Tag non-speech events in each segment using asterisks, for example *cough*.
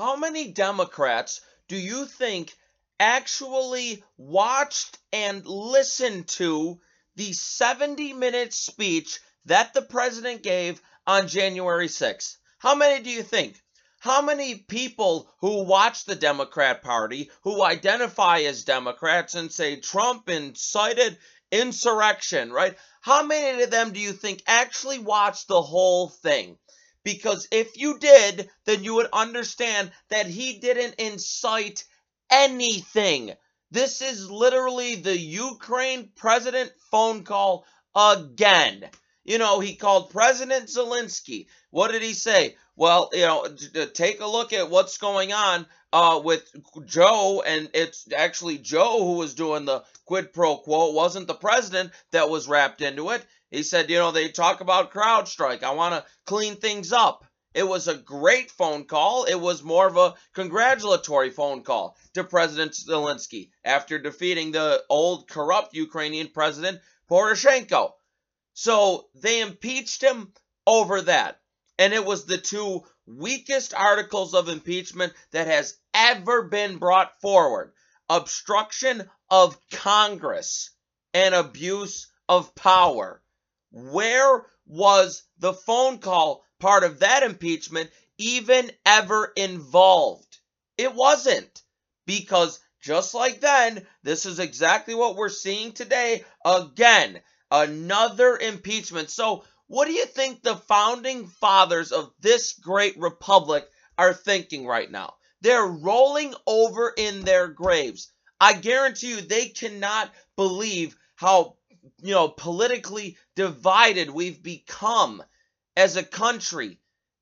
how many Democrats do you think actually watched and listened to the 70 minute speech that the president gave on January 6th? How many do you think? How many people who watch the Democrat Party, who identify as Democrats and say Trump incited insurrection, right? How many of them do you think actually watched the whole thing? Because if you did, then you would understand that he didn't incite anything. This is literally the Ukraine president phone call again. You know, he called President Zelensky. What did he say? Well, you know, take a look at what's going on uh, with Joe, and it's actually Joe who was doing the quid pro quo. It wasn't the president that was wrapped into it. He said, you know, they talk about CrowdStrike. I want to clean things up. It was a great phone call. It was more of a congratulatory phone call to President Zelensky after defeating the old corrupt Ukrainian president Poroshenko. So they impeached him over that. And it was the two weakest articles of impeachment that has ever been brought forward obstruction of Congress and abuse of power. Where was the phone call part of that impeachment even ever involved? It wasn't. Because just like then, this is exactly what we're seeing today. Again, another impeachment. So, what do you think the founding fathers of this great republic are thinking right now? They're rolling over in their graves. I guarantee you they cannot believe how you know politically divided we've become as a country.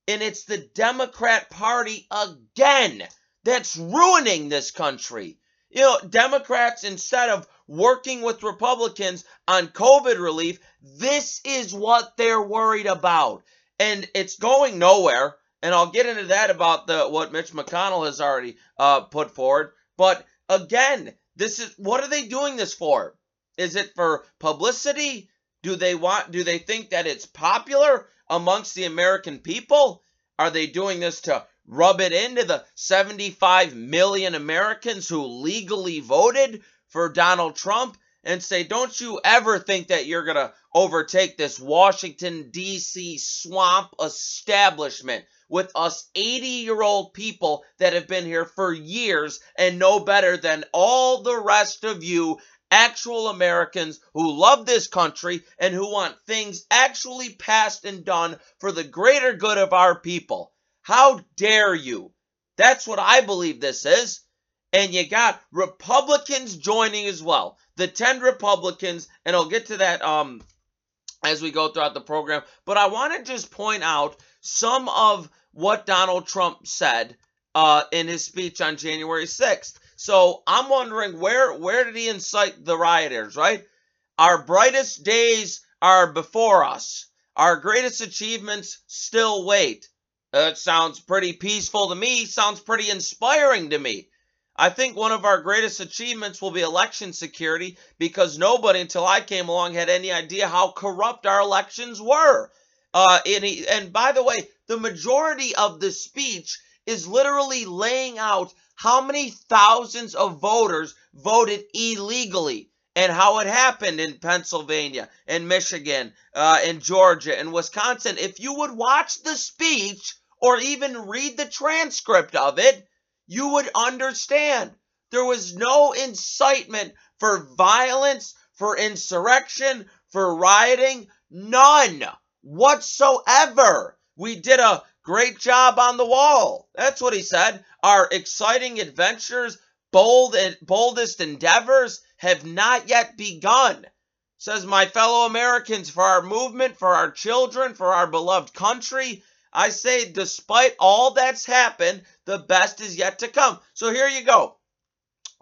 And it's the Democrat Party again that's ruining this country. You know, Democrats, instead of working with Republicans on COVID relief, this is what they're worried about. And it's going nowhere. And I'll get into that about the what Mitch McConnell has already uh, put forward. But again, this is what are they doing this for? Is it for publicity? Do they want do they think that it's popular amongst the American people? Are they doing this to rub it into the 75 million Americans who legally voted for Donald Trump and say, don't you ever think that you're going to overtake this Washington, D.C. swamp establishment with us 80 year old people that have been here for years and know better than all the rest of you actual Americans who love this country and who want things actually passed and done for the greater good of our people. How dare you? That's what I believe this is. And you got Republicans joining as well. The 10 Republicans, and I'll get to that um as we go throughout the program, but I want to just point out some of what Donald Trump said uh, in his speech on January 6th. So I'm wondering where where did he incite the rioters, right? Our brightest days are before us. Our greatest achievements still wait. That sounds pretty peaceful to me, sounds pretty inspiring to me. I think one of our greatest achievements will be election security because nobody until I came along had any idea how corrupt our elections were. Uh, and, he, and by the way, the majority of the speech is literally laying out how many thousands of voters voted illegally and how it happened in Pennsylvania and Michigan uh, and Georgia and Wisconsin. If you would watch the speech or even read the transcript of it, you would understand. There was no incitement for violence, for insurrection, for rioting, none whatsoever. We did a great job on the wall. That's what he said. Our exciting adventures, bold and boldest endeavors have not yet begun. Says my fellow Americans, for our movement, for our children, for our beloved country, I say, despite all that's happened, the best is yet to come. So here you go.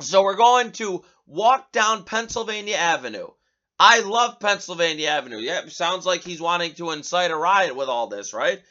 So we're going to walk down Pennsylvania Avenue. I love Pennsylvania Avenue. Yeah, sounds like he's wanting to incite a riot with all this, right?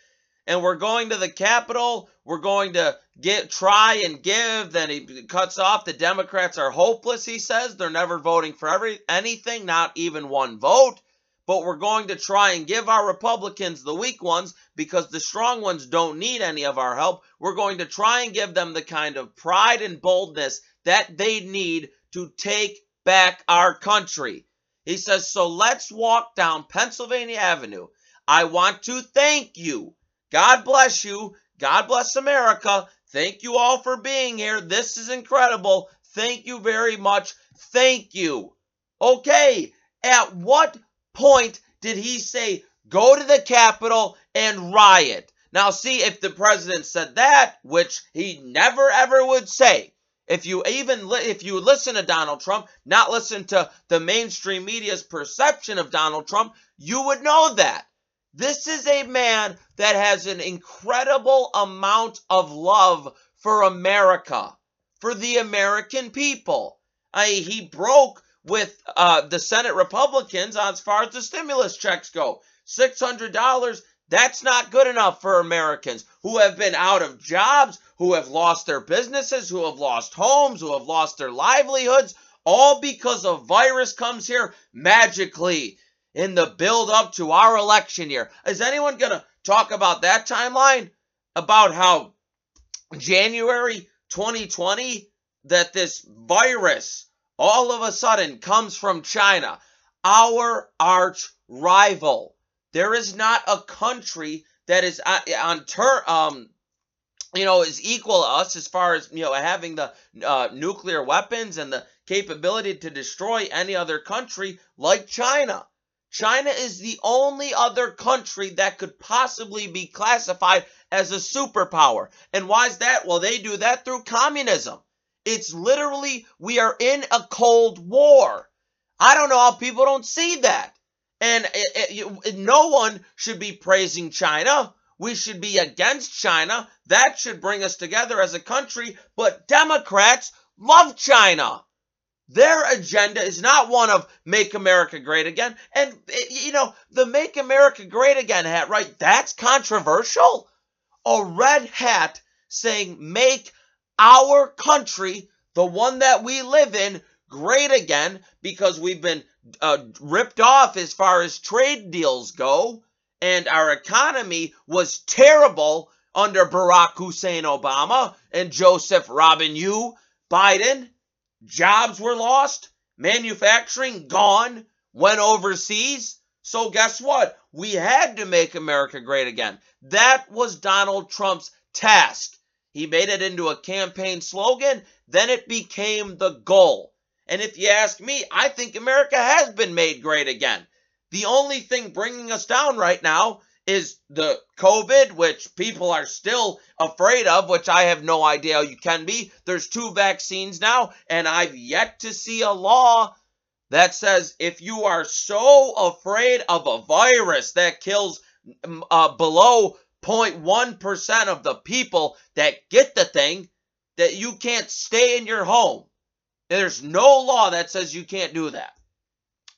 And we're going to the Capitol. We're going to get try and give. Then he cuts off. The Democrats are hopeless. He says they're never voting for every anything, not even one vote. but we're going to try and give our Republicans the weak ones because the strong ones don't need any of our help. We're going to try and give them the kind of pride and boldness that they need to take back our country. He says, So let's walk down Pennsylvania Avenue. I want to thank you. God bless you. God bless America. Thank you all for being here. This is incredible. Thank you very much. Thank you. Okay, at what point did he say, go to the Capitol and riot? Now, see, if the president said that, which he never ever would say, if you even li- if you listen to Donald Trump, not listen to the mainstream media's perception of Donald Trump, you would know that. This is a man that has an incredible amount of love for America, for the American people. I, he broke with uh, the Senate Republicans as far as the stimulus checks go. $600, that's not good enough for Americans who have been out of jobs, who have lost their businesses, who have lost homes, who have lost their livelihoods, all because a virus comes here magically in the build up to our election year. Is anyone going to talk about that timeline? About how January 2020 that this virus all of a sudden comes from China, our arch rival. There is not a country that is on, on ter- um, you know, is equal to us as far as you know having the uh, nuclear weapons and the capability to destroy any other country like China. China is the only other country that could possibly be classified as a superpower. And why is that? Well, they do that through communism. It's literally, we are in a Cold War. I don't know how people don't see that. And eh, eh, it, it, no one should be praising China. We should be against China. That should bring us together as a country. But Democrats love China. Their agenda is not one of make America great again. And, you know, the make America great again hat, right? That's controversial. A red hat saying make our country, the one that we live in, great again because we've been uh, ripped off as far as trade deals go, and our economy was terrible under Barack Hussein Obama and Joseph Robin U. Biden. Jobs were lost, manufacturing gone, went overseas. So guess what? We had to make America great again. That was Donald Trump's task. He made it into a campaign slogan, then it became the goal. And if you ask me, I think America has been made great again. The only thing bringing us down right now is the COVID, which people are still afraid of, which I have no idea how you can be. There's two vaccines now, and I've yet to see a law that says if you are so afraid of a virus that kills uh, below 0.1% of the people that get the thing that you can't stay in your home. There's no law that says you can't do that.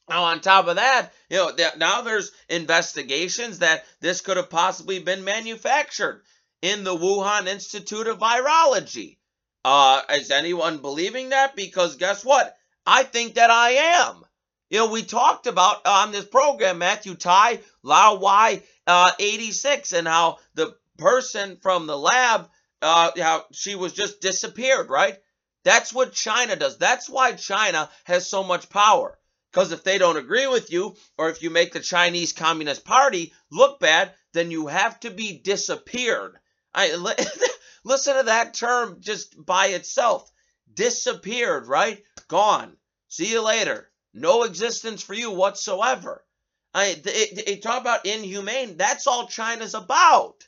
Now, on top of that, you know, now there's investigations that this could have possibly been manufactured in the Wuhan Institute of Virology. Uh, is anyone believing that? Because guess what? I think that I am. You know, we talked about on this program Matthew Tai Lao Y uh, 86 and how the person from the lab, uh, how she was just disappeared, right? That's what China does. That's why China has so much power. Because if they don't agree with you, or if you make the Chinese Communist Party look bad, then you have to be disappeared. I *laughs* listen to that term just by itself. Disappeared, right? Gone. See you later. No existence for you whatsoever. I, it, it, talk about inhumane. That's all China's about.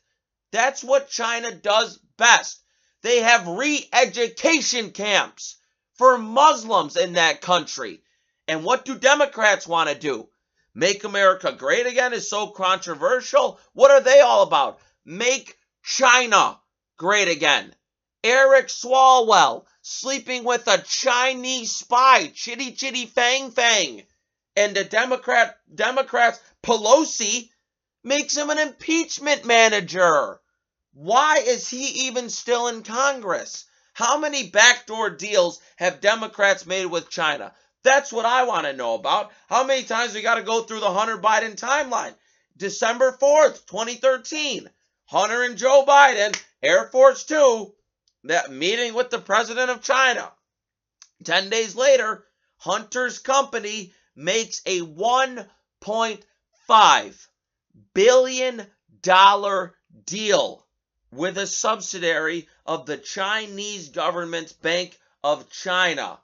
That's what China does best. They have re-education camps for Muslims in that country. And what do Democrats want to do? Make America great again is so controversial. What are they all about? Make China great again. Eric Swalwell sleeping with a Chinese spy, Chitty Chitty Fang Fang and the Democrat Democrats Pelosi makes him an impeachment manager. Why is he even still in Congress? How many backdoor deals have Democrats made with China? That's what I want to know about. How many times we got to go through the Hunter Biden timeline? December 4th, 2013. Hunter and Joe Biden, Air Force Two, that meeting with the president of China. 10 days later, Hunter's company makes a 1.5 billion dollar deal with a subsidiary of the Chinese government's Bank of China.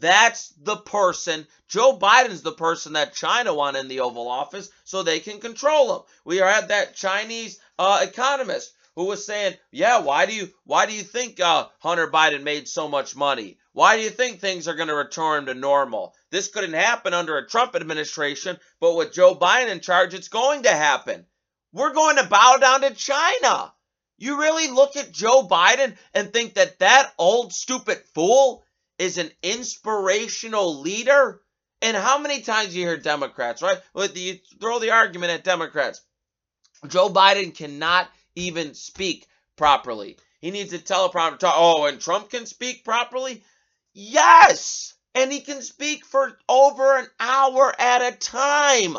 That's the person. Joe Biden's the person that China wanted in the Oval Office so they can control him. We had that Chinese uh, economist who was saying, "Yeah, why do you why do you think uh, Hunter Biden made so much money? Why do you think things are going to return to normal? This couldn't happen under a Trump administration, but with Joe Biden in charge, it's going to happen. We're going to bow down to China." You really look at Joe Biden and think that that old stupid fool is an inspirational leader? And how many times you hear Democrats, right? You throw the argument at Democrats. Joe Biden cannot even speak properly. He needs a teleprompter. Oh, and Trump can speak properly? Yes! And he can speak for over an hour at a time.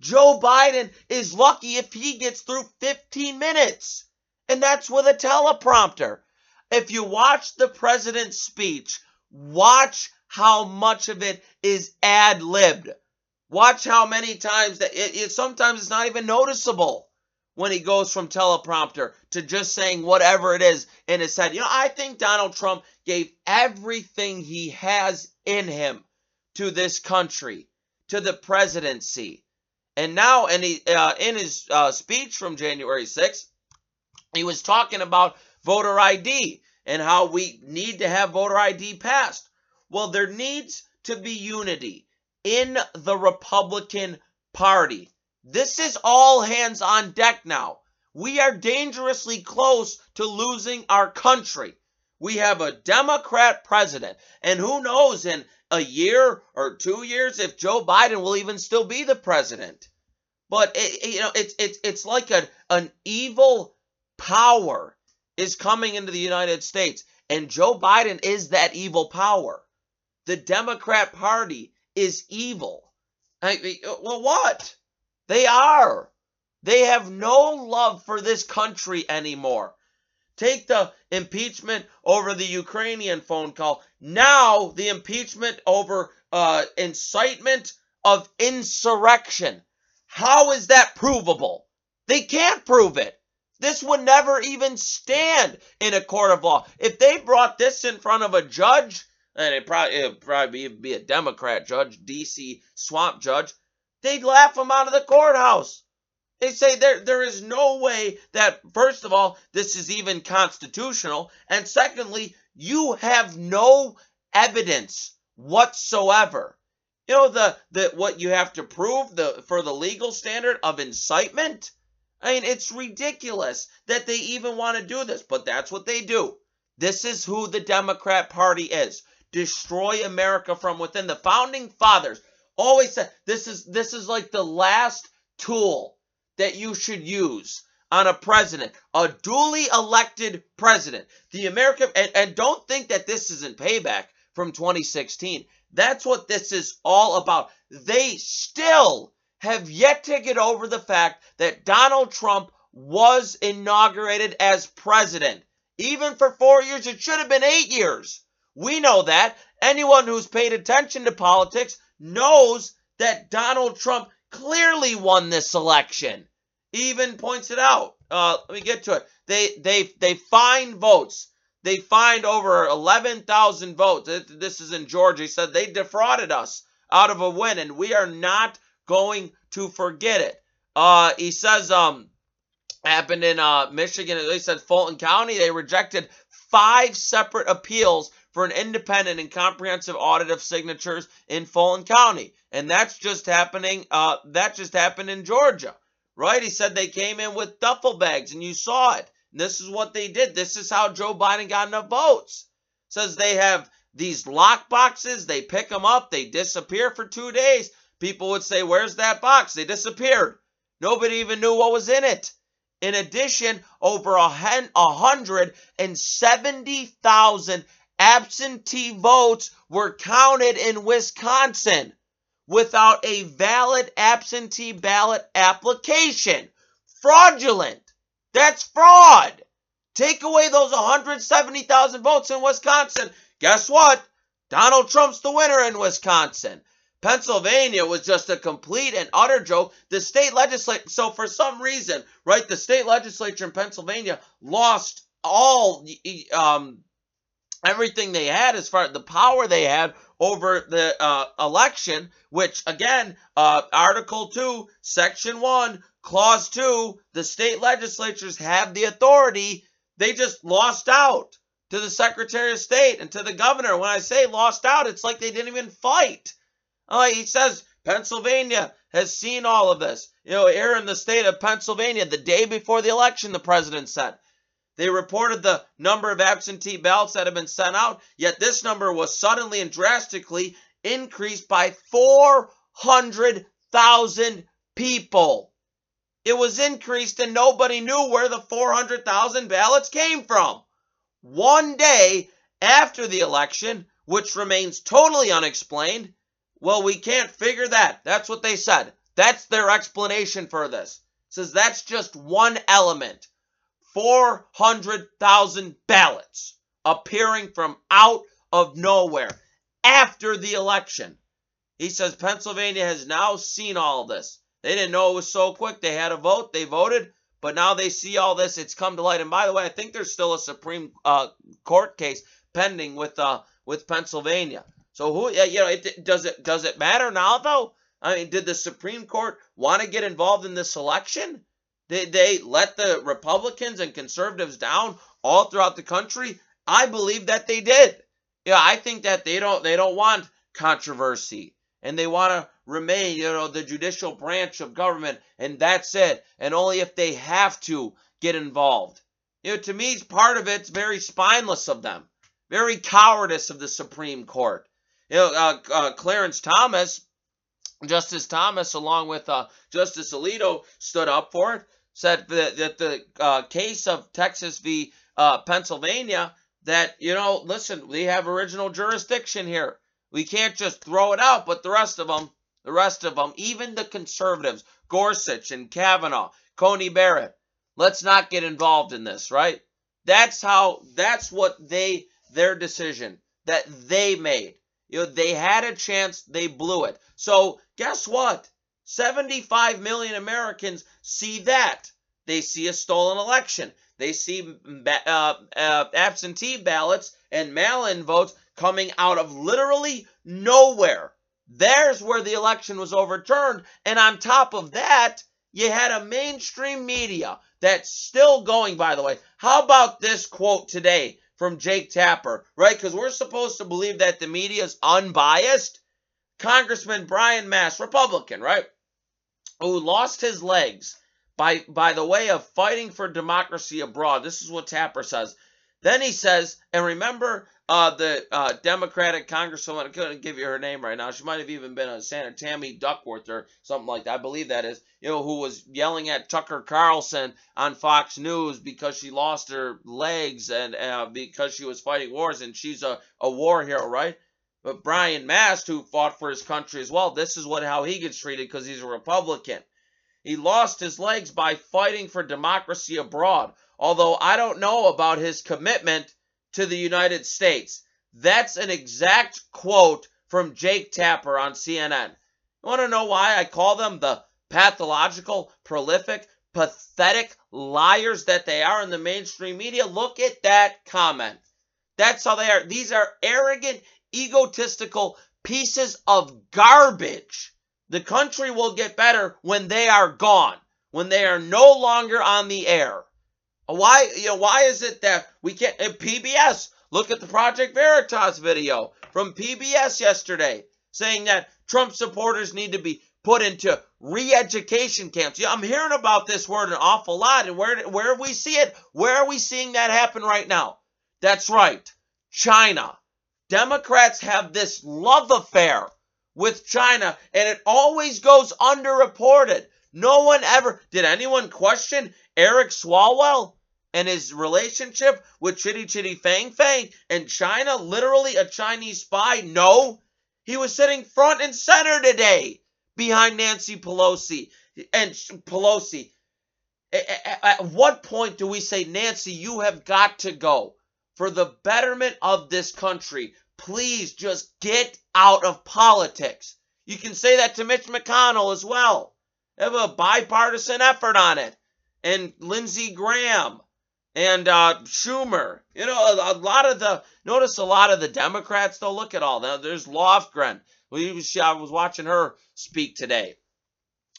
Joe Biden is lucky if he gets through 15 minutes. And that's with a teleprompter. If you watch the president's speech, watch how much of it is ad libbed. Watch how many times that it, it sometimes it's not even noticeable when he goes from teleprompter to just saying whatever it is in his head. You know, I think Donald Trump gave everything he has in him to this country, to the presidency. And now, and he, uh, in his uh, speech from January 6th, he was talking about voter ID and how we need to have voter ID passed. Well, there needs to be unity in the Republican Party. This is all hands on deck now. We are dangerously close to losing our country. We have a Democrat president, and who knows in a year or two years if Joe Biden will even still be the president. But it, you know, it's it's it's like a, an evil power is coming into the United States, and Joe Biden is that evil power. The Democrat Party is evil. I, well, what? They are. They have no love for this country anymore. Take the impeachment over the Ukrainian phone call. Now, the impeachment over uh, incitement of insurrection. How is that provable? They can't prove it. This would never even stand in a court of law. If they brought this in front of a judge, and it probably it'd probably be a Democrat judge, DC swamp judge, they'd laugh them out of the courthouse. They say there there is no way that first of all this is even constitutional, and secondly, you have no evidence whatsoever. You know the the what you have to prove the for the legal standard of incitement. I mean, it's ridiculous that they even want to do this, but that's what they do. This is who the Democrat Party is. Destroy America from within. The founding fathers always said this is this is like the last tool that you should use on a president, a duly elected president. The American and, and don't think that this isn't payback from 2016. That's what this is all about. They still have yet to get over the fact that Donald Trump was inaugurated as president. Even for four years, it should have been eight years. We know that. Anyone who's paid attention to politics knows that Donald Trump clearly won this election. Even points it out. Uh, let me get to it. They they they find votes. They find over 11,000 votes. This is in Georgia. He said they defrauded us out of a win, and we are not going to forget it. Uh, he says um happened in uh Michigan. They said Fulton County. They rejected five separate appeals for an independent and comprehensive audit of signatures in Fulton County. And that's just happening, uh, that just happened in Georgia, right? He said they came in with duffel bags and you saw it. And this is what they did. This is how Joe Biden got enough votes. Says they have these lock boxes, they pick them up, they disappear for two days. People would say, Where's that box? They disappeared. Nobody even knew what was in it. In addition, over a hundred and seventy thousand absentee votes were counted in Wisconsin without a valid absentee ballot application. Fraudulent. That's fraud. Take away those 170,000 votes in Wisconsin. Guess what? Donald Trump's the winner in Wisconsin. Pennsylvania was just a complete and utter joke. The state legislature, so for some reason, right, the state legislature in Pennsylvania lost all um, everything they had as far as the power they had over the uh, election, which again, uh, Article 2, Section 1, Clause 2, the state legislatures have the authority. They just lost out to the Secretary of State and to the governor. When I say lost out, it's like they didn't even fight. Oh, he says Pennsylvania has seen all of this. You know, here in the state of Pennsylvania, the day before the election, the president said, they reported the number of absentee ballots that have been sent out, yet this number was suddenly and drastically increased by 400,000 people. It was increased and nobody knew where the 400,000 ballots came from. One day after the election, which remains totally unexplained, well, we can't figure that. That's what they said. That's their explanation for this. It says that's just one element. 400,000 ballots appearing from out of nowhere after the election. He says Pennsylvania has now seen all this. They didn't know it was so quick. They had a vote, they voted, but now they see all this. It's come to light. And by the way, I think there's still a Supreme uh, Court case pending with uh, with Pennsylvania. So who, you know, it, does it does it matter now though? I mean, did the Supreme Court want to get involved in this election? Did they let the Republicans and conservatives down all throughout the country? I believe that they did. Yeah, I think that they don't they don't want controversy and they want to remain, you know, the judicial branch of government and that's it. And only if they have to get involved. You know, to me, part of it's very spineless of them, very cowardice of the Supreme Court. You know, uh, uh, Clarence Thomas, Justice Thomas, along with uh, Justice Alito, stood up for it said that, that the uh, case of Texas v. Uh, Pennsylvania, that, you know, listen, we have original jurisdiction here. We can't just throw it out, but the rest of them, the rest of them, even the conservatives, Gorsuch and Kavanaugh, Coney Barrett, let's not get involved in this, right? That's how, that's what they, their decision that they made. You know, they had a chance, they blew it. So guess what? 75 million Americans see that. They see a stolen election. They see uh, uh, absentee ballots and mail in votes coming out of literally nowhere. There's where the election was overturned. And on top of that, you had a mainstream media that's still going, by the way. How about this quote today from Jake Tapper, right? Because we're supposed to believe that the media is unbiased. Congressman Brian Mast, Republican, right? Who lost his legs by, by the way of fighting for democracy abroad. This is what Tapper says. Then he says, and remember uh, the uh, Democratic Congresswoman, I couldn't give you her name right now. She might have even been a Senator Tammy Duckworth or something like that. I believe that is, you know, who was yelling at Tucker Carlson on Fox News because she lost her legs and uh, because she was fighting wars and she's a, a war hero, right? But Brian Mast, who fought for his country as well, this is what how he gets treated because he's a Republican. He lost his legs by fighting for democracy abroad, although I don't know about his commitment to the United States. That's an exact quote from Jake Tapper on CNN. You want to know why I call them the pathological, prolific, pathetic liars that they are in the mainstream media? Look at that comment. That's how they are. These are arrogant, egotistical pieces of garbage. The country will get better when they are gone, when they are no longer on the air. Why, you know, why is it that we can't, PBS, look at the Project Veritas video from PBS yesterday saying that Trump supporters need to be put into re-education camps. Yeah, I'm hearing about this word an awful lot. And where, where we see it? Where are we seeing that happen right now? That's right. China. Democrats have this love affair with China, and it always goes underreported. No one ever did anyone question Eric Swalwell? and his relationship with Chitty Chitty Fang Fang and China, literally a Chinese spy? No. He was sitting front and center today behind Nancy Pelosi and Pelosi. At what point do we say, Nancy, you have got to go for the betterment of this country? Please just get out of politics. You can say that to Mitch McConnell as well. Have a bipartisan effort on it. And Lindsey Graham and uh, Schumer. You know, a, a, lot of the notice a lot of the Democrats. Though, look at all that. There's Lofgren. We I was watching her speak today.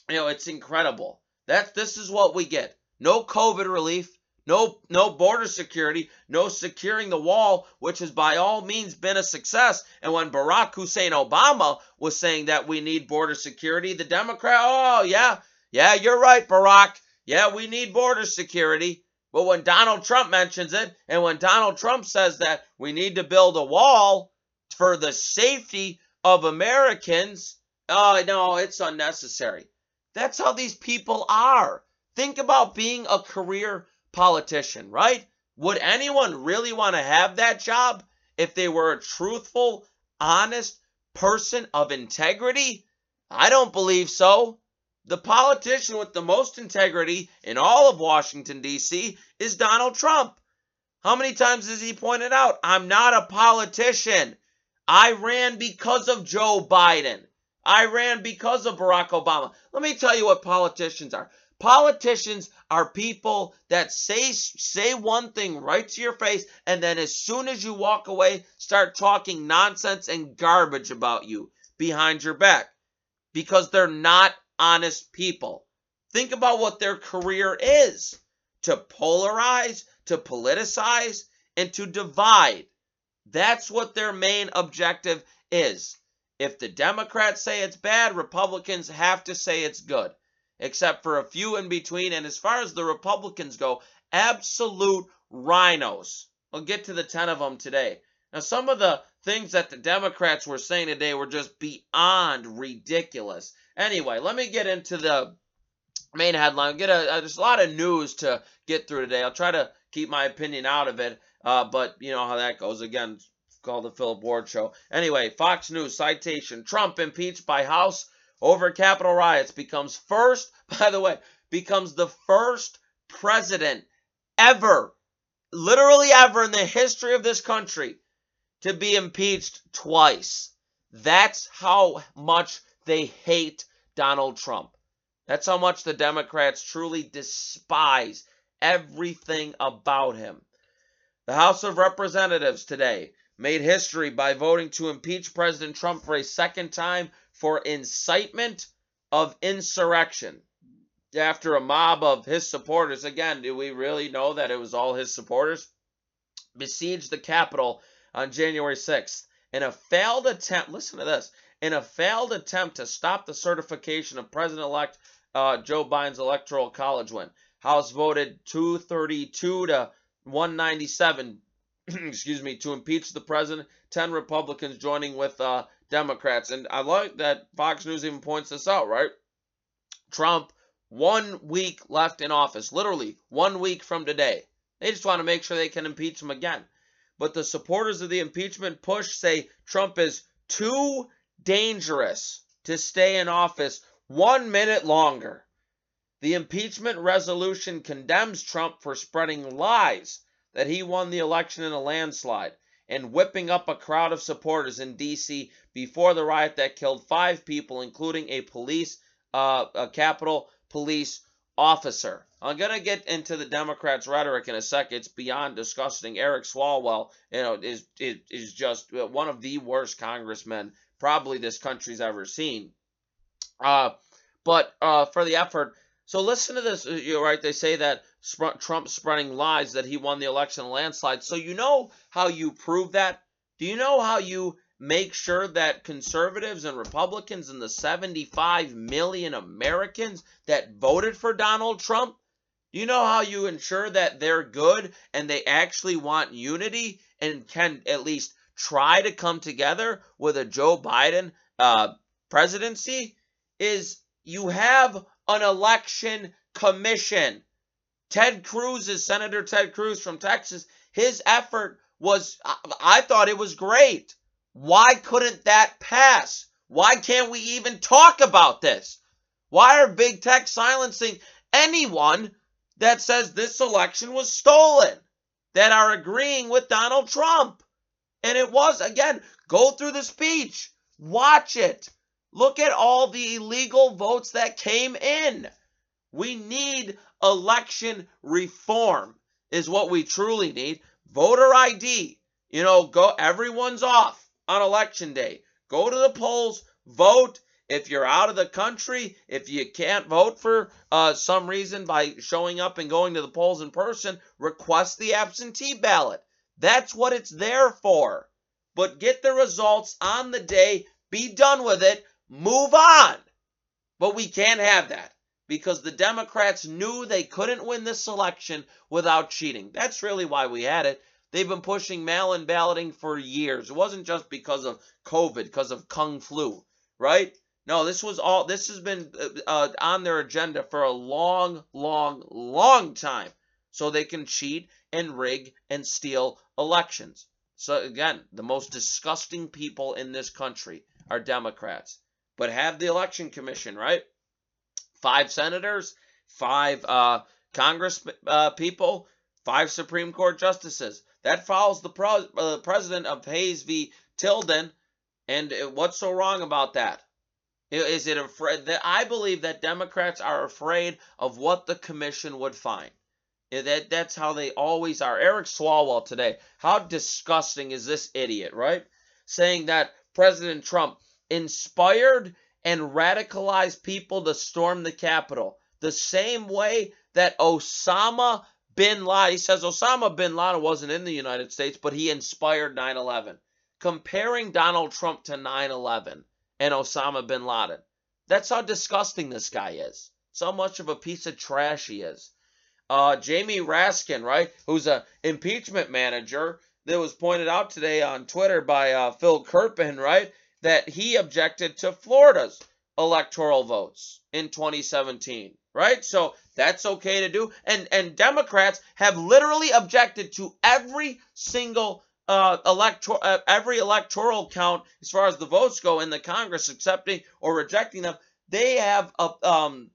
You know, it's incredible. That this is what we get. No COVID relief. No, no border security, no securing the wall, which has by all means been a success. And when Barack Hussein Obama was saying that we need border security, the Democrat, oh yeah, yeah, you're right, Barack. Yeah, we need border security. But when Donald Trump mentions it, and when Donald Trump says that we need to build a wall for the safety of Americans, oh no, it's unnecessary. That's how these people are. Think about being a career politician, right? Would anyone really want to have that job if they were a truthful, honest person of integrity? I don't believe so. The politician with the most integrity in all of Washington, D.C. is Donald Trump. How many times has he pointed out, I'm not a politician. I ran because of Joe Biden. I ran because of Barack Obama. Let me tell you what politicians are. Politicians are people that say say one thing right to your face and then as soon as you walk away start talking nonsense and garbage about you behind your back because they're not honest people. Think about what their career is to polarize, to politicize, and to divide. That's what their main objective is. If the Democrats say it's bad, Republicans have to say it's good, except for a few in between. And as far as the Republicans go, absolute RINOs. I'll get to the 10 of them today. Now, some of the things that the Democrats were saying today were just beyond ridiculous. Anyway, let me get into the main headline. Get a, uh, there's a lot of news to get through today. I'll try to keep my opinion out of it, uh, but you know how that goes. Again, called the Philip Ward Show. Anyway, Fox News citation: Trump impeached by House over Capitol riots becomes first. *laughs* By the way, becomes the first president ever, literally ever in the history of this country, to be impeached twice. That's how much they hate Donald Trump. That's how much the Democrats truly despise everything about him. The House of Representatives today made history by voting to impeach President Trump for a second time for incitement of insurrection. After a mob of his supporters, again, do we really know that it was all his supporters? Besieged the Capitol on January 6th in a failed attempt, listen to this, in a failed attempt to stop the certification of President elect uh, Joe Biden's Electoral College win. House voted 232 to 197, *clears throat* excuse me, to impeach the president. 10 Republicans joining with uh, Democrats. And I like that Fox News even points this out, right? Trump, one week left in office, literally one week from today. They just want to make sure they can impeach him again. But the supporters of the impeachment push say Trump is too dangerous to stay in office one minute longer. The impeachment resolution condemns Trump for spreading lies that he won the election in a landslide and whipping up a crowd of supporters in D.C. before the riot that killed five people, including a police, uh, a Capitol police officer. I'm gonna get into the Democrats' rhetoric in a second. It's beyond disgusting. Eric Swalwell, you know, is is, is just one of the worst congressmen probably this country's ever seen. Uh, but uh, for the effort, so listen to this. You're right. They say that Trump spreading lies that he won the election landslide. So you know how you prove that? Do you know how you make sure that conservatives and Republicans and the 75 million Americans that voted for Donald Trump, do you know how you ensure that they're good and they actually want unity and can at least try to come together with a Joe Biden uh, presidency is you have an election commission Ted Cruz is Senator Ted Cruz from Texas. His effort was, I thought it was great. Why couldn't that pass? Why can't we even talk about this? Why are big tech silencing anyone that says this election was stolen, that are agreeing with Donald Trump? And it was, again, go through the speech, watch it, look at all the illegal votes that came in. We need election reform, is what we truly need. Voter ID, you know, go, everyone's off on election day. Go to the polls, vote. If you're out of the country, if you can't vote for uh, some reason by showing up and going to the polls in person, request the absentee ballot. That's what it's there for. But get the results on the day, be done with it, move on. But we can't have that because the Democrats knew they couldn't win this election without cheating. That's really why we had it. They've been pushing mail in balloting for years. It wasn't just because of COVID, because of Kung Flu right? No, this was all, this has been uh, uh, on their agenda for a long, long, long time. So they can cheat and rig and steal elections. So again, the most disgusting people in this country are Democrats. But have the election commission, right? Five senators, five uh, Congress uh, people, five Supreme Court justices. That follows the pro- uh, president of Hayes v. Tilden and uh, what's so wrong about that? Is it afraid that I believe that Democrats are afraid of what the commission would find? That that's how they always are. Eric Swalwell today. How disgusting is this idiot, right? Saying that President Trump inspired and radicalize people to storm the Capitol the same way that Osama bin Laden, he says Osama bin Laden wasn't in the United States, but he inspired 9 11 comparing Donald Trump to 9 11 and Osama bin Laden. That's how disgusting this guy is. So much of a piece of trash he is. Uh, Jamie Raskin, right, who's a impeachment manager, that was pointed out today on Twitter by uh, Phil Kerpen, right, that he objected to Florida's electoral votes in 2017, right? So that's okay to do. And and Democrats have literally objected to every single uh, elector- uh, every electoral count as far as the votes go in the Congress accepting or rejecting them, they have uh, um,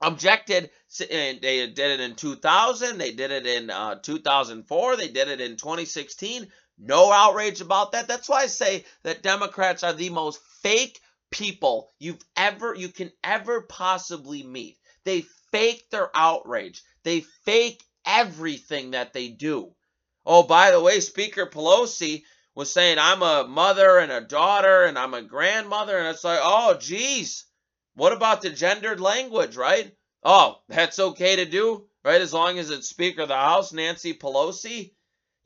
objected. And they did it in 2000. They did it in uh, 2004. They did it in 2016. No outrage about that. That's why I say that Democrats are the most fake people you've ever you can ever possibly meet. They fake their outrage. They fake everything that they do. Oh, by the way, Speaker Pelosi was saying, I'm a mother and a daughter and I'm a grandmother. And it's like, oh, geez, what about the gendered language, right? Oh, that's okay to do, right? As long as it's Speaker of the House, Nancy Pelosi.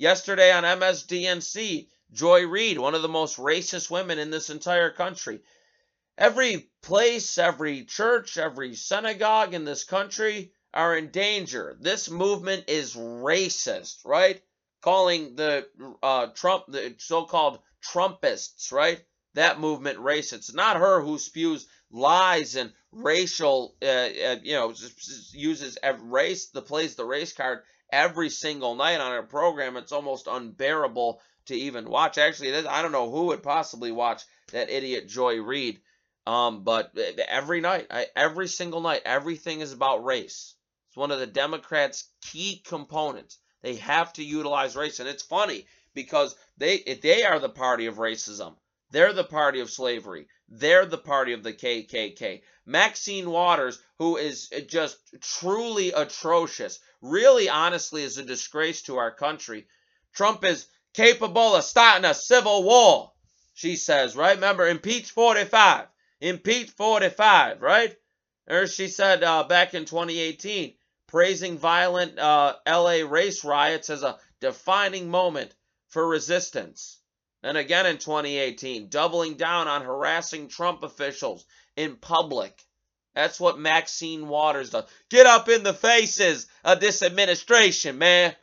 Yesterday on MSDNC, Joy Reid, one of the most racist women in this entire country. Every place, every church, every synagogue in this country are in danger. This movement is racist, right? calling the uh, Trump, the so-called Trumpists, right? That movement racist. Not her who spews lies and racial, uh, uh, you know, uses race, the plays the race card every single night on her program. It's almost unbearable to even watch. Actually, I don't know who would possibly watch that idiot Joy Reid. Um, but every night, every single night, everything is about race. It's one of the Democrats' key components. They have to utilize race. And it's funny because they they are the party of racism. They're the party of slavery. They're the party of the KKK. Maxine Waters, who is just truly atrocious, really honestly is a disgrace to our country. Trump is capable of starting a civil war, she says, right? Remember, impeach 45. Impeach 45, right? Or she said uh, back in 2018, praising violent uh, LA race riots as a defining moment for resistance. And again in 2018, doubling down on harassing Trump officials in public. That's what Maxine Waters does. Get up in the faces of this administration, man.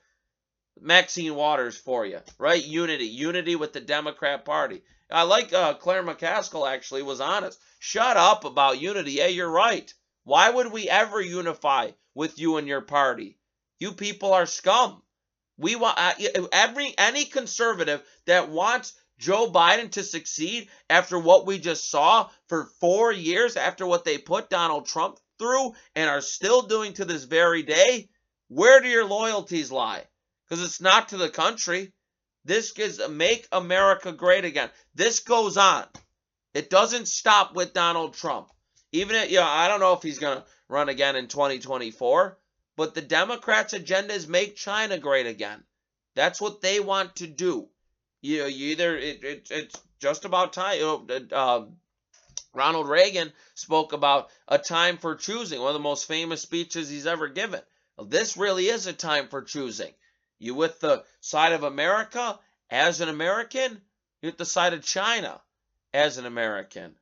Maxine Waters for you, right? Unity, unity with the Democrat Party. I like uh, Claire McCaskill actually was honest. Shut up about unity. Yeah, you're right. Why would we ever unify with you and your party? You people are scum. We want uh, every any conservative that wants Joe Biden to succeed after what we just saw for four years, after what they put Donald Trump through and are still doing to this very day, where do your loyalties lie? Because it's not to the country. This is make America great again. This goes on. It doesn't stop with Donald Trump. Even if, you know, I don't know if he's going to run again in 2024, but the Democrats' agenda is make China great again. That's what they want to do. You know, you either it, it it's just about time. Uh, Ronald Reagan spoke about a time for choosing, one of the most famous speeches he's ever given. This really is a time for choosing. You with the side of America as an American, you with the side of China as an American.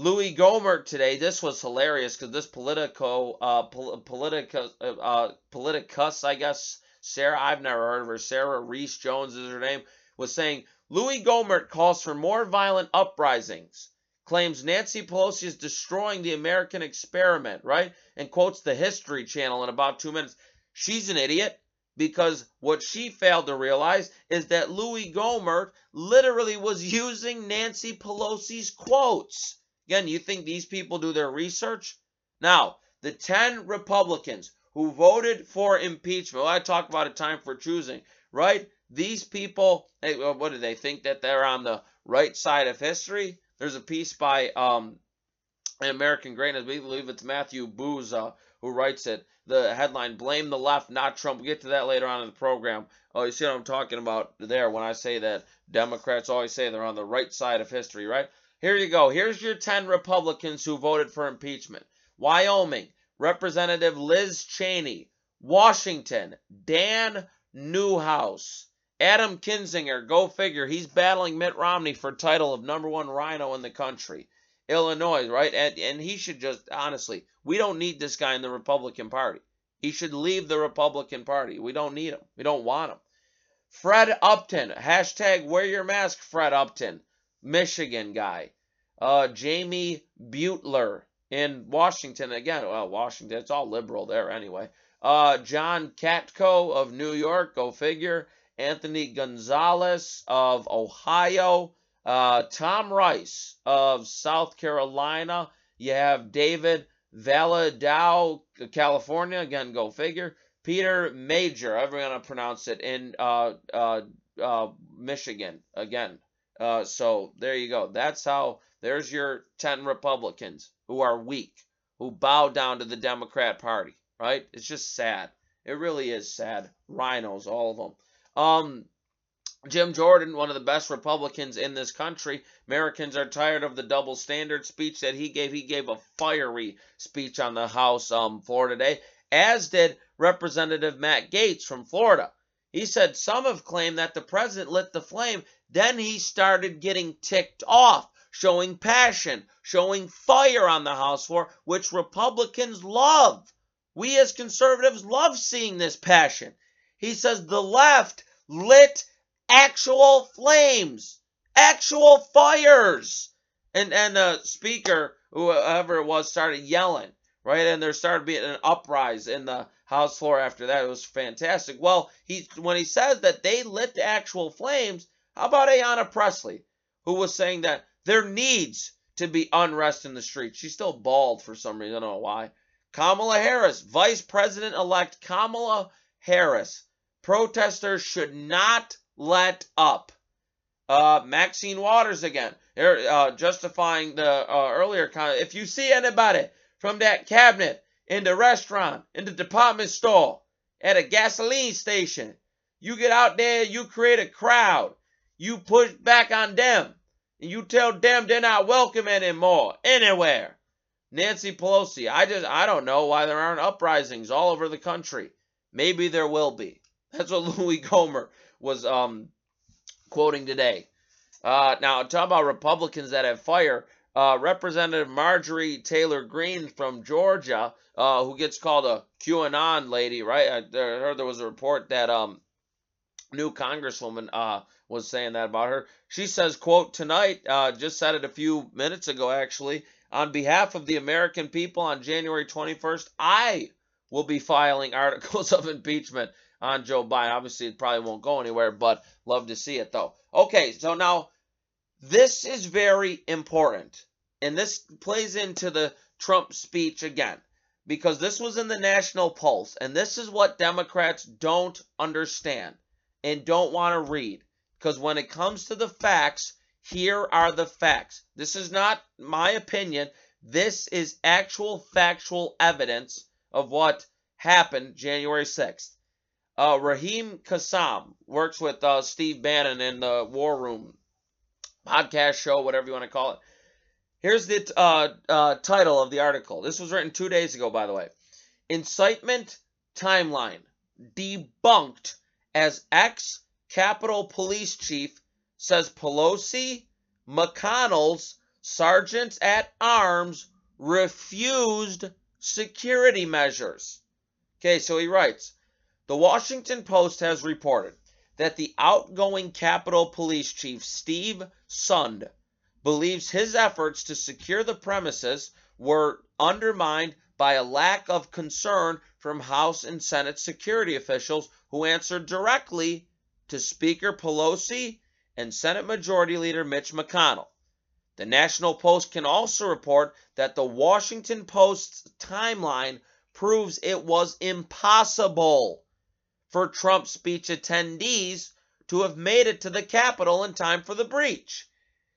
Louis Gohmert today. This was hilarious because this Politico, uh, pol- Politica, uh, uh, Politicus, I guess Sarah, I've never heard of her. Sarah Reese Jones is her name. Was saying Louis Gohmert calls for more violent uprisings. Claims Nancy Pelosi is destroying the American experiment, right? And quotes the History Channel in about two minutes. She's an idiot because what she failed to realize is that Louis Gohmert literally was using Nancy Pelosi's quotes. Again, you think these people do their research? Now, the 10 Republicans who voted for impeachment, well, I talk about a time for choosing, right? These people, what do they think that they're on the right side of history? There's a piece by um, American Greatness, we believe it's Matthew Booza who writes it. The headline, Blame the Left, Not Trump. We'll get to that later on in the program. Oh, you see what I'm talking about there when I say that Democrats always say they're on the right side of history, right? Here you go. Here's your 10 Republicans who voted for impeachment Wyoming, Representative Liz Cheney. Washington, Dan Newhouse. Adam Kinzinger, go figure, he's battling Mitt Romney for title of number one RINO in the country. Illinois, right? And, and he should just, honestly, we don't need this guy in the Republican Party. He should leave the Republican Party. We don't need him. We don't want him. Fred Upton, hashtag wear your mask, Fred Upton. Michigan guy. Uh, Jaime Beutler in Washington again. Well, Washington, it's all liberal there anyway. Uh, John Katko of New York, go figure. Anthony Gonzalez of Ohio. Uh, Tom Rice of South Carolina. You have David Valadao, California. Again, go figure. Peter Major, I'm going to pronounce it, in uh, uh, uh, Michigan. Again, uh, so there you go. That's how there's your 10 Republicans who are weak, who bow down to the Democrat Party, right? It's just sad. It really is sad. RINOs, all of them. Um, Jim Jordan, one of the best Republicans in this country. Americans are tired of the double standard speech that he gave. He gave a fiery speech on the House um, floor today, as did Representative Matt Gaetz from Florida. He said some have claimed that the president lit the flame then he started getting ticked off, showing passion, showing fire on the House floor, which Republicans love. We as conservatives love seeing this passion. He says the left lit actual flames, actual fires. And and the speaker, whoever it was, started yelling, right? And there started being an uprise in the House floor after that. It was fantastic. Well, he when he says that they lit the actual flames, how about Ayanna Pressley, who was saying that there needs to be unrest in the streets? She's still bald for some reason. I don't know why. Kamala Harris, Vice President elect Kamala Harris. Protesters should not let up. Uh, Maxine Waters again, uh, justifying the uh, earlier comment. If you see anybody from that cabinet in the restaurant, in the department store, at a gasoline station, you get out there, you create a crowd, you push back on them and you tell them they're not welcome anymore anywhere. Nancy Pelosi, I just I don't know why there aren't uprisings all over the country. Maybe there will be. That's what *laughs* Louis Gohmert was um quoting today. Uh, now talk about Republicans that have fire. Uh, Representative Marjorie Taylor Greene from Georgia, uh, who gets called a QAnon lady, right? I heard there was a report that um new Congresswoman uh was saying that about her. She says, quote, tonight, uh, just said it a few minutes ago, actually, on behalf of the American people on January 21st, I will be filing *laughs* articles of impeachment on Joe Biden. Obviously, it probably won't go anywhere, but love to see it though. Okay, so now this is very important. And this plays into the Trump speech again because this was in the National Pulse. And this is what Democrats don't understand and don't want to read. Because when it comes to the facts, here are the facts. This is not my opinion. This is actual factual evidence of what happened January 6th. Uh, Raheem Kassam works with uh, Steve Bannon in the War Room podcast show, whatever you want to call it. Here's the uh, uh, title of the article. This was written two days ago, by the way. Incitement timeline debunked as ex Capitol Police Chief says Pelosi, McConnell's sergeants at arms refused security measures. Okay, so he writes The Washington Post has reported that the outgoing Capitol Police Chief, Steve Sund, believes his efforts to secure the premises were undermined by a lack of concern from House and Senate security officials who answered directly to Speaker Pelosi and Senate Majority Leader Mitch McConnell. The National Post can also report that the Washington Post's timeline proves it was impossible for Trump speech attendees to have made it to the Capitol in time for the breach.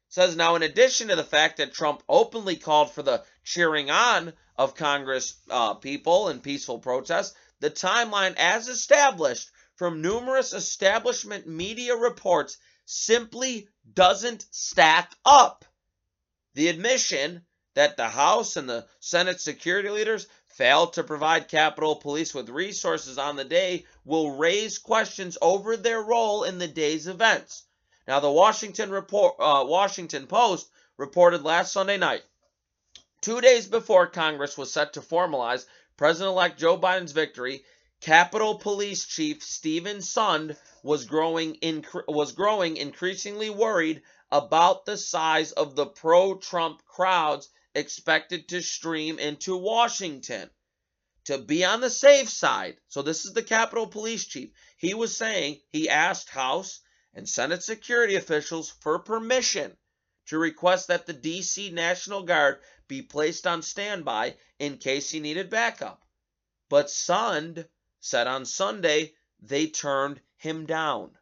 It says now, in addition to the fact that Trump openly called for the cheering on of Congress uh, people in peaceful protests, the timeline, as established from numerous establishment media reports, simply doesn't stack up. The admission that the House and the Senate security leaders failed to provide Capitol Police with resources on the day will raise questions over their role in the day's events. Now, the Washington report, uh, Washington Post reported last Sunday night, two days before Congress was set to formalize President-elect Joe Biden's victory, Capitol Police Chief Stephen Sund was growing inc- was growing increasingly worried about the size of the pro-Trump crowds expected to stream into Washington. To be on the safe side, so this is the Capitol Police Chief, he was saying he asked House and Senate security officials for permission to request that the D.C. National Guard be placed on standby in case he needed backup. But Sund said on Sunday they turned him down.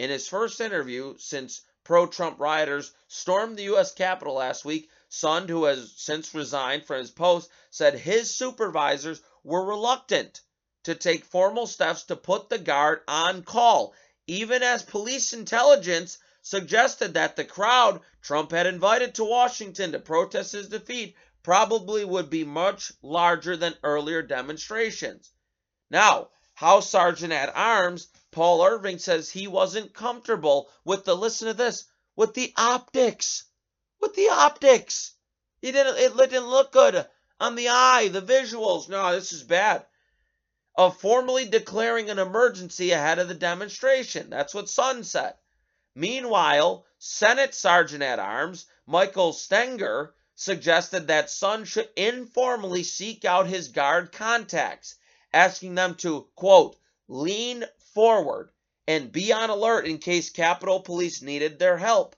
In his first interview since pro Trump rioters stormed the U.S. Capitol last week, Sund, who has since resigned from his post, said his supervisors were reluctant to take formal steps to put the guard on call, even as police intelligence suggested that the crowd Trump had invited to Washington to protest his defeat probably would be much larger than earlier demonstrations. Now, House Sergeant at Arms Paul Irving says he wasn't comfortable with the listen to this with the optics with the optics. He didn't. It didn't look good on the eye. The visuals. No, this is bad. Of formally declaring an emergency ahead of the demonstration. That's what Sund said. Meanwhile, Senate Sergeant at Arms Michael Stenger suggested that Sund should informally seek out his guard contacts, asking them to, quote, lean forward and be on alert in case Capitol Police needed their help.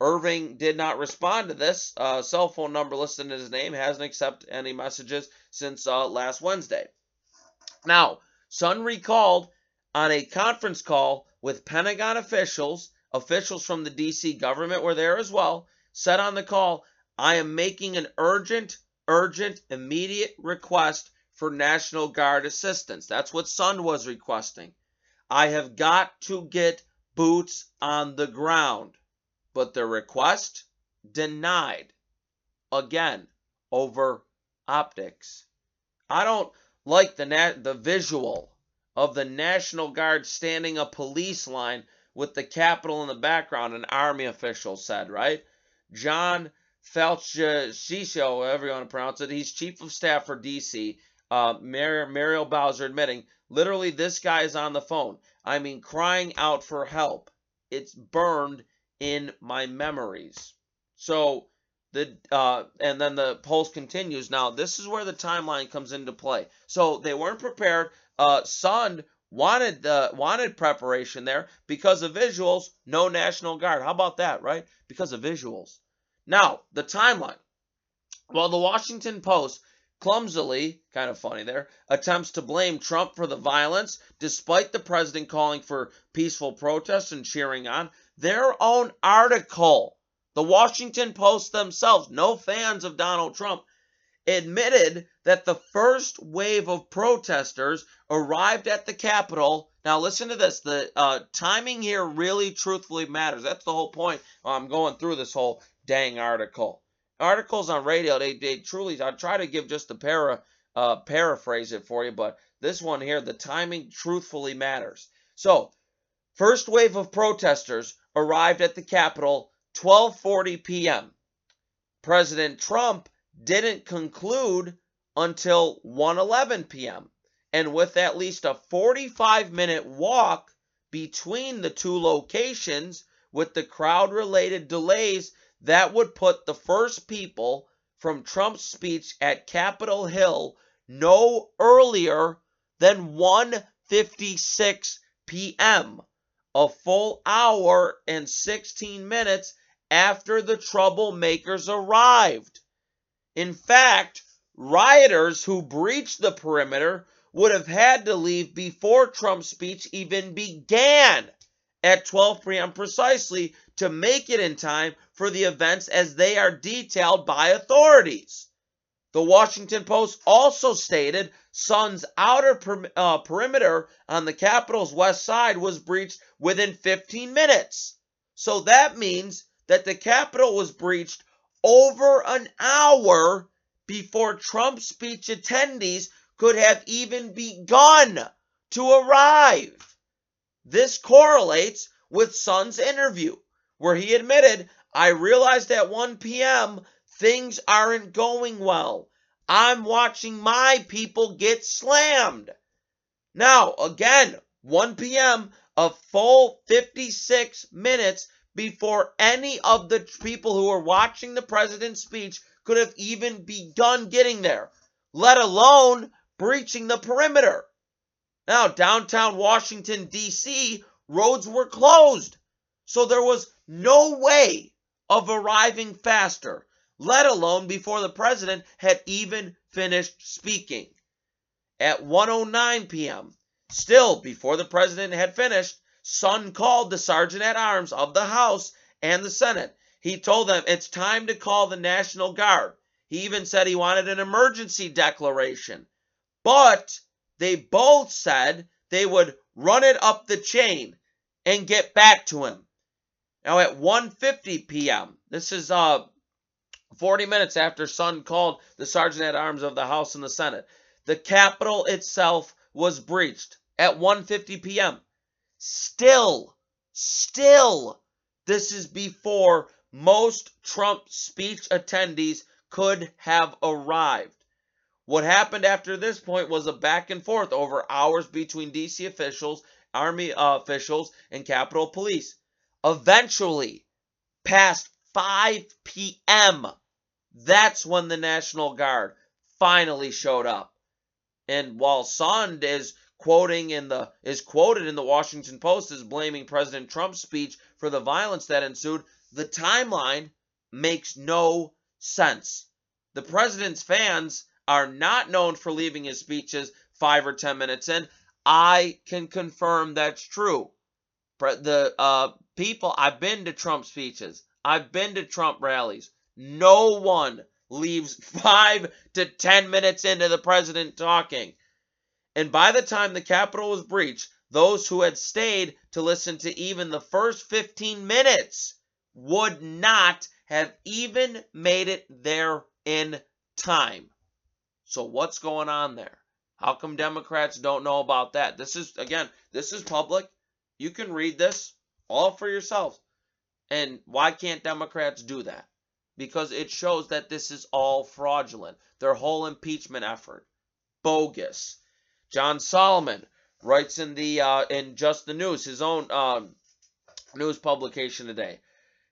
Irving did not respond to this. Uh, cell phone number listed in his name hasn't accepted any messages since uh, last Wednesday. Now, Sund recalled on a conference call with Pentagon officials, officials from the DC government were there as well, said on the call, I am making an urgent, urgent, immediate request for National Guard assistance. That's what Sund was requesting. I have got to get boots on the ground but the request denied again over optics. I don't like the the visual of the National Guard standing a police line with the Capitol in the background, an army official said, right? John Falcicchio, uh, whatever you want to pronounce it, he's chief of staff for DC. Uh, Mar- Muriel Bowser admitting, literally, this guy is on the phone. I mean, crying out for help. It's burned in my memories. So the uh, and then the post continues. Now this is where the timeline comes into play. So they weren't prepared. Uh, Sund wanted the wanted preparation there because of visuals. No National Guard. How about that, right? Because of visuals. Now the timeline. Well, the Washington Post clumsily, kind of funny there, attempts to blame Trump for the violence, despite the president calling for peaceful protests and cheering on. Their own article, the Washington Post themselves, no fans of Donald Trump, admitted that the first wave of protesters arrived at the Capitol. Now, listen to this. The uh, timing here really truthfully matters. That's the whole point. I'm going through this whole dang article articles on radio, they, they truly, I try to give just a para, uh, paraphrase it for you, but this one here, the timing truthfully matters. So, first wave of protesters arrived at the Capitol 12:40 p.m. President Trump didn't conclude until 1:11 p.m. And with at least a 45 minute walk between the two locations with the crowd related delays that would put the first people from Trump's speech at Capitol Hill no earlier than 1:56 p.m., a full hour and 16 minutes after the troublemakers arrived. In fact, rioters who breached the perimeter would have had to leave before Trump's speech even began at 12 p.m. precisely to make it in time for the events as they are detailed by authorities. The Washington Post also stated Sund's outer per, uh, perimeter on the Capitol's west side was breached within 15 minutes. So that means that the Capitol was breached over an hour before Trump's speech attendees could have even begun to arrive. This correlates with Sund's interview where he admitted, I realized at 1 p.m. things aren't going well. I'm watching my people get slammed. Now, again, 1 p.m., a full 56 minutes before any of the people who were watching the president's speech could have even begun getting there, let alone breaching the perimeter. Now, downtown Washington, D.C., roads were closed. So there was no way of arriving faster, let alone before the president had even finished speaking. At 1:09 p.m., still before the president had finished, Sund called the sergeant at arms of the House and the Senate. He told them it's time to call the National Guard. He even said he wanted an emergency declaration. But they both said they would run it up the chain and get back to him. Now at 1:50 p.m., this is uh 40 minutes after Sund called the sergeant at arms of the House and the Senate, the Capitol itself was breached at 1:50 p.m. Still, still, this is before most Trump speech attendees could have arrived. What happened after this point was a back and forth over hours between DC officials, Army uh, officials, and Capitol Police. Eventually, past 5 p.m., that's when the National Guard finally showed up. And while Sund is quoting in the is quoted in the Washington Post as blaming President Trump's speech for the violence that ensued, the timeline makes no sense. The president's fans are not known for leaving his speeches 5 or 10 minutes in. I can confirm that's true. The uh, people, I've been to Trump speeches, I've been to Trump rallies. No one leaves *laughs* five to 10 minutes into the president talking. And by the time the Capitol was breached, those who had stayed to listen to even the first 15 minutes would not have even made it there in time. So, what's going on there? How come Democrats don't know about that? This is, again, this is public. You can read this all for yourselves. And why can't Democrats do that? Because it shows that this is all fraudulent. Their whole impeachment effort, bogus. John Solomon writes in the uh, in Just the News, his own um, news publication today.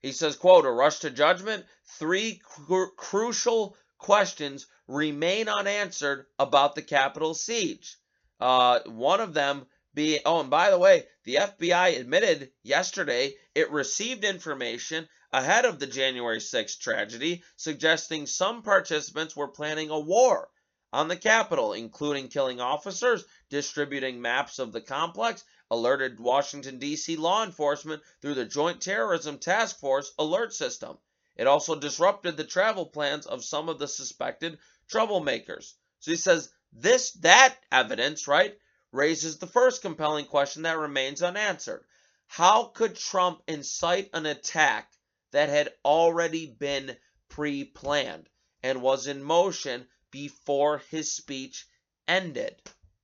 He says, quote, a rush to judgment, three cru- crucial questions remain unanswered about the Capitol siege. Uh, one of them being, oh, and by the way, the FBI admitted yesterday it received information ahead of the January 6th tragedy, suggesting some participants were planning a war on the Capitol, including killing officers, distributing maps of the complex, alerted Washington, D.C. law enforcement through the Joint Terrorism Task Force alert system. It also disrupted the travel plans of some of the suspected troublemakers. So he says this, that evidence, right, raises the first compelling question that remains unanswered. How could Trump incite an attack that had already been pre planned and was in motion before his speech ended?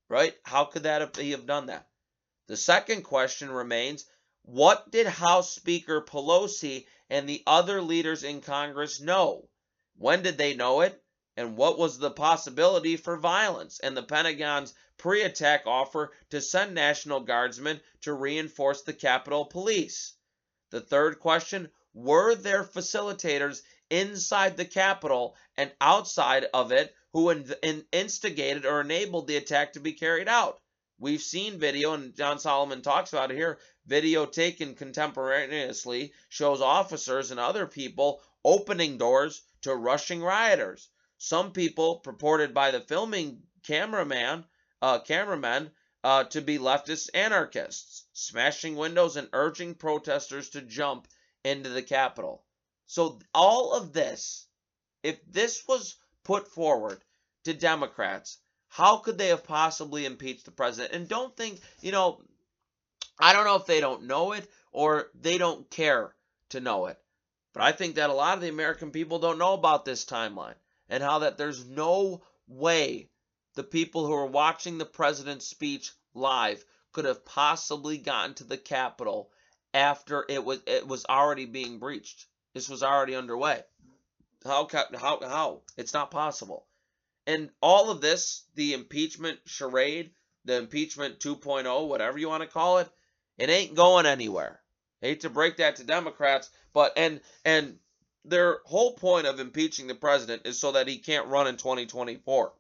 Right? How could that have, he have done that? The second question remains what did House Speaker Pelosi and the other leaders in Congress know? When did they know it? And what was the possibility for violence and the Pentagon's pre attack offer to send National Guardsmen to reinforce the Capitol Police? The third question were there facilitators inside the Capitol and outside of it who in, instigated or enabled the attack to be carried out? We've seen video, and John Solomon talks about it here. Video taken contemporaneously shows officers and other people opening doors to rushing rioters. Some people, purported by the filming cameraman, uh, cameramen, uh, to be leftist anarchists, smashing windows and urging protesters to jump into the Capitol. So all of this, if this was put forward to Democrats, how could they have possibly impeached the president? And don't think, you know, I don't know if they don't know it or they don't care to know it. But I think that a lot of the American people don't know about this timeline and how that there's no way the people who are watching the president's speech live could have possibly gotten to the Capitol after it was it was already being breached. This was already underway. How how how? It's not possible. And all of this, the impeachment charade, the impeachment 2.0, whatever you want to call it, it ain't going anywhere. hate to break that to Democrats, but and and their whole point of impeaching the president is so that he can't run in 2024.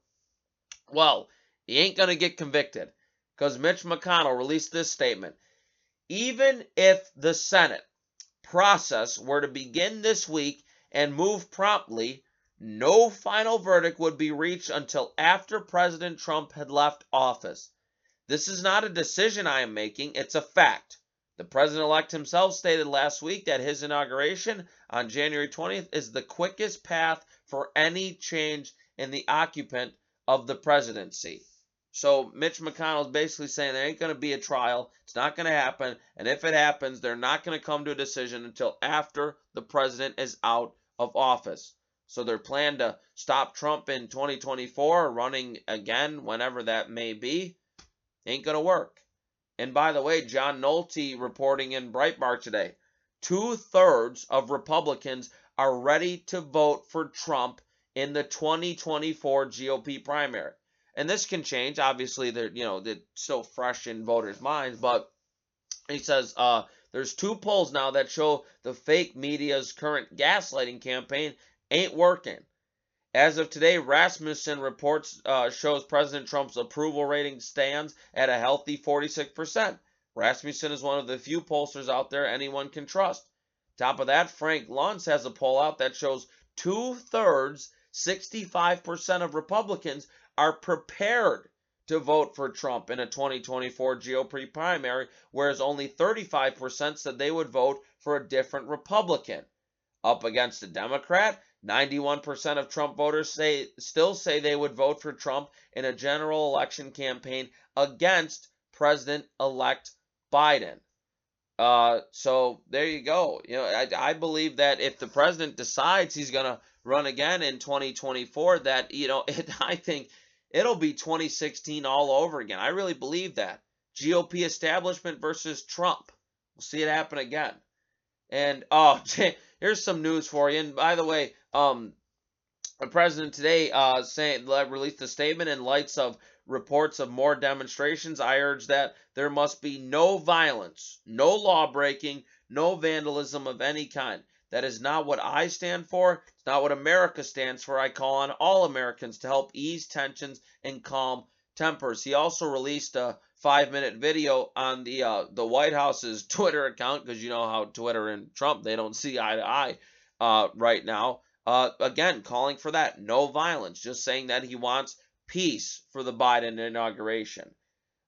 Well, he ain't going to get convicted because Mitch McConnell released this statement. Even if the Senate process were to begin this week and move promptly, no final verdict would be reached until after President Trump had left office. This is not a decision I am making, it's a fact. The president elect himself stated last week that his inauguration on January 20th is the quickest path for any change in the occupant of the presidency. So Mitch McConnell is basically saying there ain't going to be a trial. It's not going to happen. And if it happens, they're not going to come to a decision until after the president is out of office. So their plan to stop Trump in 2024 running again, whenever that may be, ain't going to work. And by the way, John Nolte reporting in Breitbart today two thirds of Republicans are ready to vote for Trump in the 2024 GOP primary. And this can change. Obviously, they're you know they're still fresh in voters' minds, but he says uh, there's two polls now that show the fake media's current gaslighting campaign ain't working. As of today, Rasmussen reports uh, shows President Trump's approval rating stands at a healthy 46%. Rasmussen is one of the few pollsters out there anyone can trust. Top of that, Frank Luntz has a poll out that shows two thirds, 65% of Republicans are prepared to vote for Trump in a 2024 GOP primary, whereas only 35% said they would vote for a different Republican. Up against a Democrat, 91% of Trump voters say still say they would vote for Trump in a general election campaign against President-elect Biden. Uh, so there you go. You know, I, I believe that if the president decides he's going to run again in 2024, that you know, *laughs* it, I think it'll be 2016 all over again. I really believe that GOP establishment versus Trump. We'll see it happen again. And oh, *laughs* here's some news for you. And by the way, um, the president today uh, saying released a statement in lights of reports of more demonstrations. I urge that there must be no violence, no law breaking, no vandalism of any kind. That is not what I stand for. It's not what America stands for. I call on all Americans to help ease tensions and calm tempers. He also released a five minute video on the uh, the White House's *laughs* Twitter account because you know how Twitter and Trump they don't see eye to eye uh, right now. Uh, again, calling for that no violence, just saying that he wants peace for the Biden inauguration.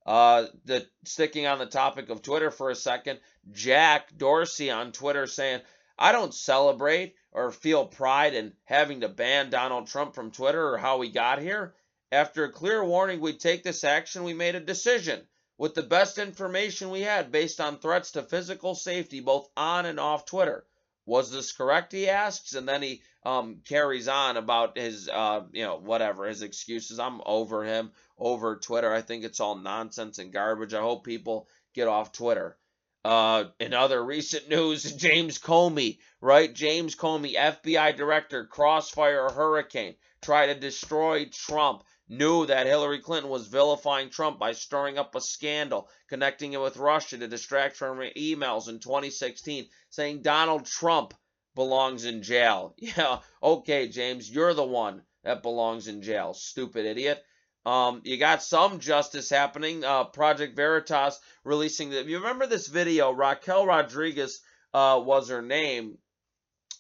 Uh, the sticking on the topic of Twitter for a second, Jack Dorsey on Twitter saying, "I don't celebrate or feel pride in having to ban Donald Trump from Twitter or how we got here. After a clear warning we'd take this action, we made a decision with the best information we had based on threats to physical safety both on and off Twitter. Was this correct? He asks, and then he um, carries on about his, uh, you know, whatever his excuses. I'm over him, over Twitter. I think it's all nonsense and garbage. I hope people get off Twitter. Uh, in other recent news, *laughs* James Comey, right? James Comey, FBI director, Crossfire Hurricane, tried to destroy Trump knew that Hillary Clinton was vilifying Trump by stirring up a scandal, connecting it with Russia to distract from her emails in 2016, saying Donald Trump belongs in jail. *laughs* Yeah, okay, James, you're the one that belongs in jail, stupid idiot. Um, you got some justice happening. Uh, Project Veritas releasing the. You remember this video? Raquel Rodriguez uh, was her name.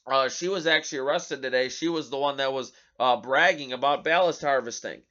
Uh, she was actually arrested today. She was the one that was uh, bragging about ballot harvesting.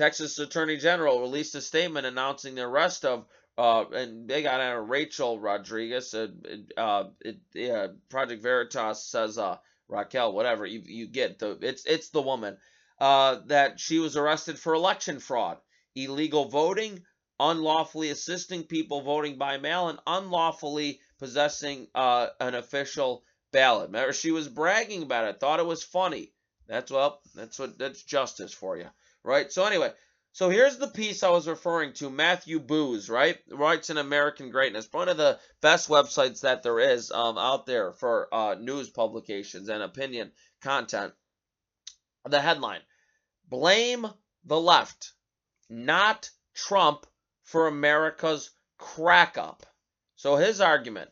Texas Attorney General released a statement announcing the arrest of uh, and they got out Rachel Rodriguez. Uh, uh, it, Project Veritas says uh, Raquel, whatever you you get the it's it's the woman uh, that she was arrested for election fraud, illegal voting, unlawfully assisting people voting by mail, and unlawfully possessing uh, an official ballot. Remember, she was bragging about it, thought it was funny. That's well, that's what that's justice for you right? So anyway, so here's the piece I was referring to. Matthew Boose, right, writes in American Greatness, one of the best websites that there is um, out there for uh, news publications and opinion content. The headline: Blame the left, not Trump, for America's crack up. So his argument.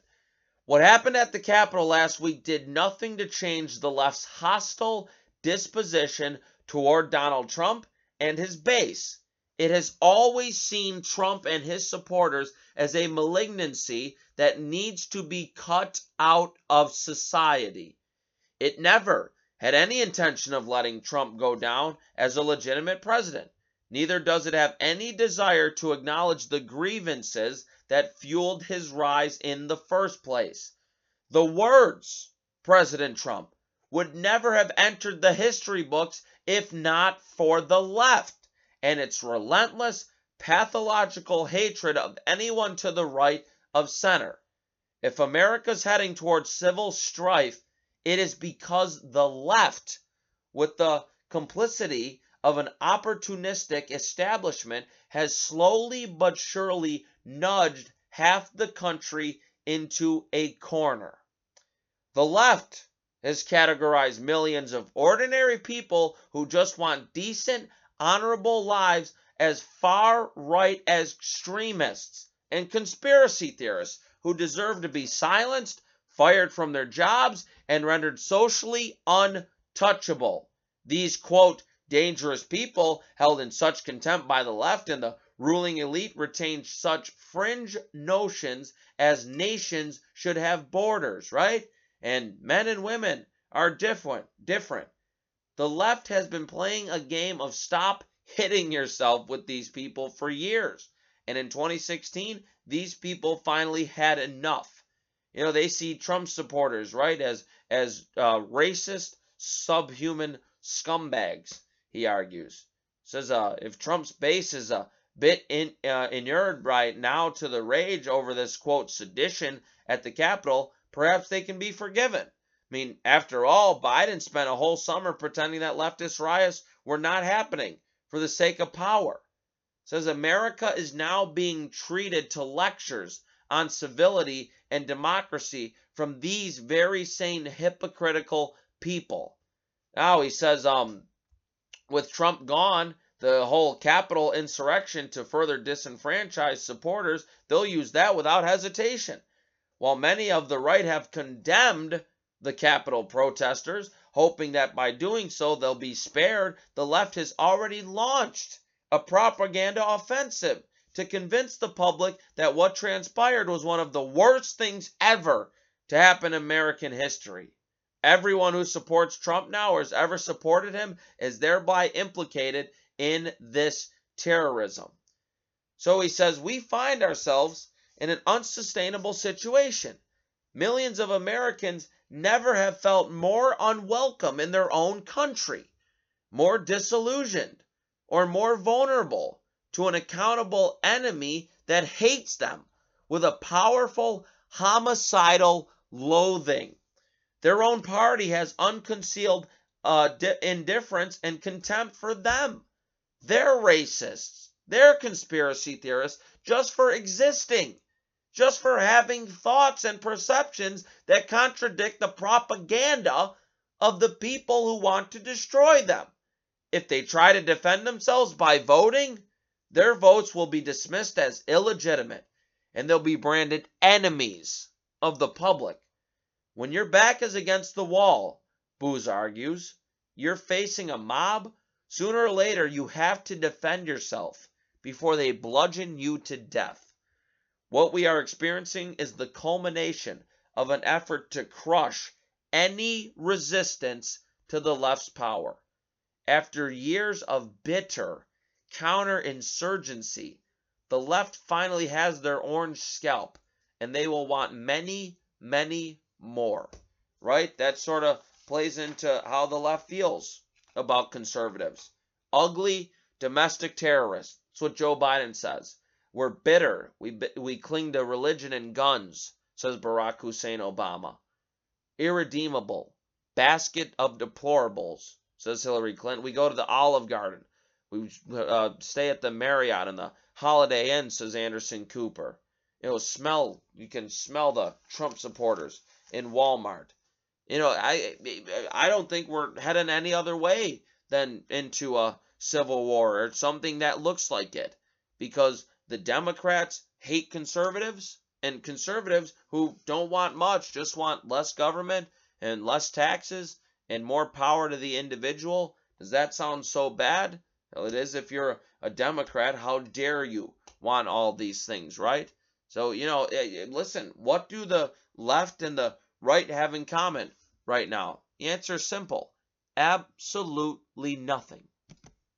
What happened at the Capitol last week did nothing to change the left's hostile disposition toward Donald Trump and his base. It has always seen Trump and his supporters as a malignancy that needs to be cut out of society. It never had any intention of letting Trump go down as a legitimate president. Neither does it have any desire to acknowledge the grievances that fueled his rise in the first place. The words President Trump would never have entered the history books if not for the left and its relentless, pathological hatred of anyone to the right of center. If America's heading towards civil strife, it is because the left, with the complicity of an opportunistic establishment, has slowly but surely nudged half the country into a corner. The left has categorized millions of ordinary people who just want decent, honorable lives as far right as extremists and conspiracy theorists who deserve to be silenced, fired from their jobs, and rendered socially untouchable. These, quote, dangerous people held in such contempt by the left and the ruling elite retained such fringe notions as nations should have borders, right? And men and women are different different. The left has been playing a game of stop hitting yourself with these people for years. And in 2016 these people finally had enough. You know they see trump supporters right as as uh, racist subhuman scumbags he argues. Says uh, if trump's base is a bit in, uh, inured right now to the rage over this quote sedition at the capitol perhaps they can be forgiven. I mean, after all, Biden spent a whole summer pretending that leftist riots were not happening for the sake of power. says America is now being treated to lectures on civility and democracy from these very same hypocritical people. Now he says, um, with Trump gone, the whole Capitol insurrection to further disenfranchise supporters, they'll use that without hesitation. While many of the right have condemned the Capitol protesters, hoping that by doing so they'll be spared, the left has already launched a propaganda offensive to convince the public that what transpired was one of the worst things ever to happen in American history. Everyone who supports Trump now or has ever supported him is thereby implicated in this terrorism. So he says, We find ourselves in an unsustainable situation. Millions of Americans never have felt more unwelcome in their own country, more disillusioned, or more vulnerable to an accountable enemy that hates them with a powerful homicidal loathing. Their own party has unconcealed uh, di- indifference and contempt for them. They're racists. They're conspiracy theorists just for existing, just for having thoughts and perceptions that contradict the propaganda of the people who want to destroy them. If they try to defend themselves by voting, their votes will be dismissed as illegitimate and they'll be branded enemies of the public. When your back is against the wall, Boose argues, you're facing a mob. Sooner or later, you have to defend yourself before they bludgeon you to death. What we are experiencing is the culmination of an effort to crush any resistance to the left's power. After years of bitter counterinsurgency, the left finally has their orange scalp, and they will want many, many more. Right? That sort of plays into how the left feels about conservatives. Ugly domestic terrorists. That's what Joe Biden says. We're bitter. We, we cling to religion and guns, says Barack Hussein Obama. Irredeemable. Basket of deplorables, says Hillary Clinton. We go to the Olive Garden. We uh, stay at the Marriott and the Holiday Inn, says Anderson Cooper. It'll smell, you can smell the Trump supporters in Walmart. You know, I I don't think we're heading any other way than into a civil war or something that looks like it because the Democrats hate conservatives and conservatives who don't want much just want less government and less taxes and more power to the individual. Does that sound so bad? Well, it is if you're a Democrat. How dare you want all these things, right? So, you know, eh, eh, listen, what do the left and the right have in common right now? The answer is simple absolutely nothing.